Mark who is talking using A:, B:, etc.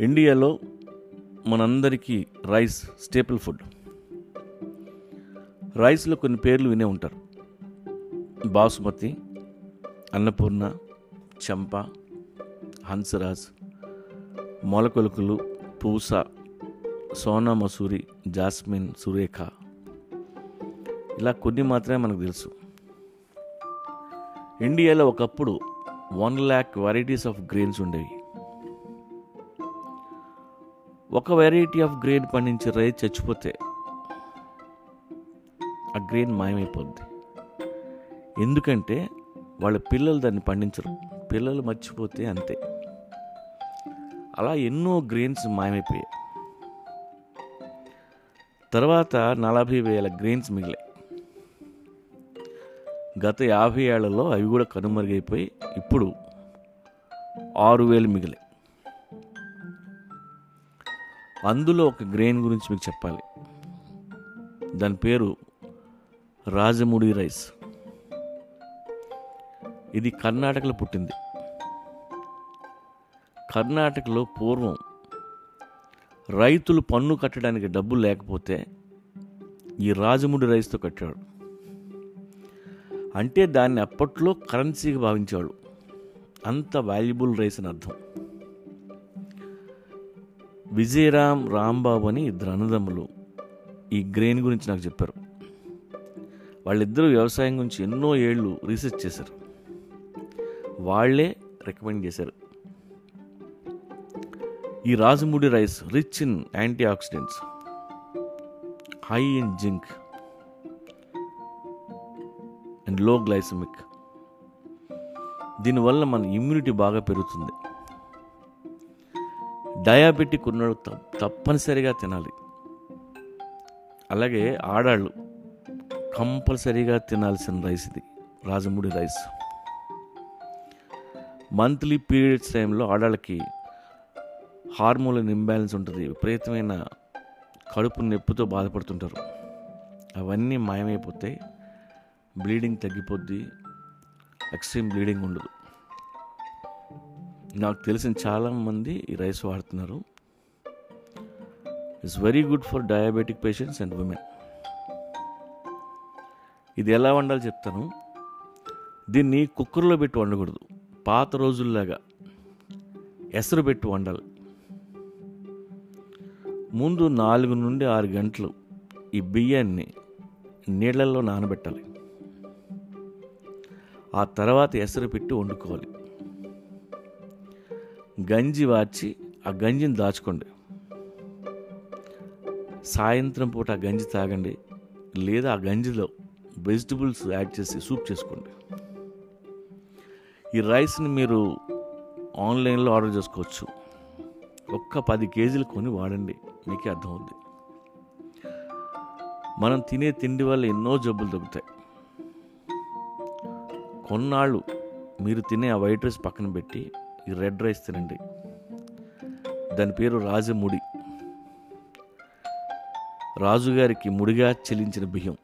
A: ఇండియాలో మనందరికీ rice staple food. రైస్లో కొన్ని పేర్లు వినే ఉంటారు. బాసుమతి అన్నపూర్ణ చంప హన్సరాజ్ మొలకొలుకులు పూస సోనా మసూరి జాస్మిన్ సురేఖ. ఇలా కొన్ని మాత్రమే మనకు తెలుసు. ఇండియాలో ఒకప్పుడు one lakh varieties of grains ఉండేవి. ఒక వెరైటీ ఆఫ్ గ్రెయిన్ పండించే రైతు చచ్చిపోతే ఆ గ్రెయిన్ మాయమైపోద్ది. ఎందుకంటే వాళ్ళ పిల్లలు దాన్ని పండించరు. పిల్లలు మర్చిపోతే అంతే. అలా ఎన్నో గ్రెయిన్స్ మాయమైపోయాయి. తర్వాత నలభై వేల గ్రెయిన్స్ మిగిలాయి. గత యాభై ఏళ్ళలో అవి కూడా కనుమరుగైపోయి ఇప్పుడు ఆరు వేలు మిగిలాయి. అందులో ఒక గ్రెయిన్ గురించి మీకు చెప్పాలి. దాని పేరు రాజముడి రైస్. ఇది కర్ణాటకలో పుట్టింది. కర్ణాటకలో పూర్వం రైతులు పన్ను కట్టడానికి డబ్బులు లేకపోతే ఈ రాజముడి రైస్తో కట్టాడు అంటే దాన్ని అప్పట్లో కరెన్సీగా భావించేవాడు అంత వాల్యుబుల్ రైస్ అని అర్థం. విజయరామ్ రాంబాబు అని ఇద్దరు అన్నదమ్ములు ఈ గ్రెయిన్ గురించి నాకు చెప్పారు. వాళ్ళిద్దరూ వ్యవసాయం గురించి ఎన్నో ఏళ్ళు రీసెర్చ్ చేశారు. వాళ్ళే రికమెండ్ చేశారు. ఈ Rajamudi rice rich in antioxidants high in zinc. అండ్లో glycemic. దీనివల్ల మన ఇమ్యూనిటీ బాగా పెరుగుతుంది. డయాబెటిక్ ఉన్నాడు తప్పనిసరిగా తినాలి. అలాగే ఆడాళ్ళు కంపల్సరీగా తినాల్సిన రైస్ ఇది రాజముడి రైస్. మంత్లీ పీరియడ్స్ టైంలో ఆడాళ్ళకి హార్మోన్ ఇంబ్యాలెన్స్ ఉంటుంది విపరీతమైన కడుపు నొప్పితో బాధపడుతుంటారు. అవన్నీ మాయమైపోతాయి బ్లీడింగ్ తగ్గిపోద్ది ఎక్స్ట్రీమ్ బ్లీడింగ్ ఉండదు. నాకు తెలిసిన చాలామంది ఈ రైస్ వాడుతున్నారు. It's very good for diabetic patients and women ఇది ఎలా వండాలో చెప్తాను. దీన్ని కుక్కర్లో పెట్టి వండకూడదు. పాత రోజుల్లాగా ఎసరు పెట్టి వండాలి. ముందు నాలుగు నుండి ఆరు గంటలు ఈ బియ్యాన్ని నీళ్ళల్లో నానబెట్టాలి. ఆ తర్వాత ఎసరు పెట్టి వండుకోవాలి. గంజి వార్చి ఆ గంజిని దాచుకోండి. సాయంత్రం పూట ఆ గంజి తాగండి. లేదా ఆ గంజిలో వెజిటబుల్స్ యాడ్ చేసి సూప్ చేసుకోండి. ఈ రైస్ని మీరు ఆన్లైన్లో ఆర్డర్ చేసుకోవచ్చు. ఒక్క పది కేజీలు కొని వాడండి. మీకే అర్థమవుద్ది. మనం తినే తిండి వల్ల ఎన్నో జబ్బులు దొరుకుతాయి కొన్నాళ్ళు మీరు తినే ఆ వైట్ రైస్ పక్కన పెట్టి ఈ రెడ్ రైస్ తినండి. దాని పేరు రాజముడి. రాజుగారికి ముడిగా చెల్లించిన బియ్యం.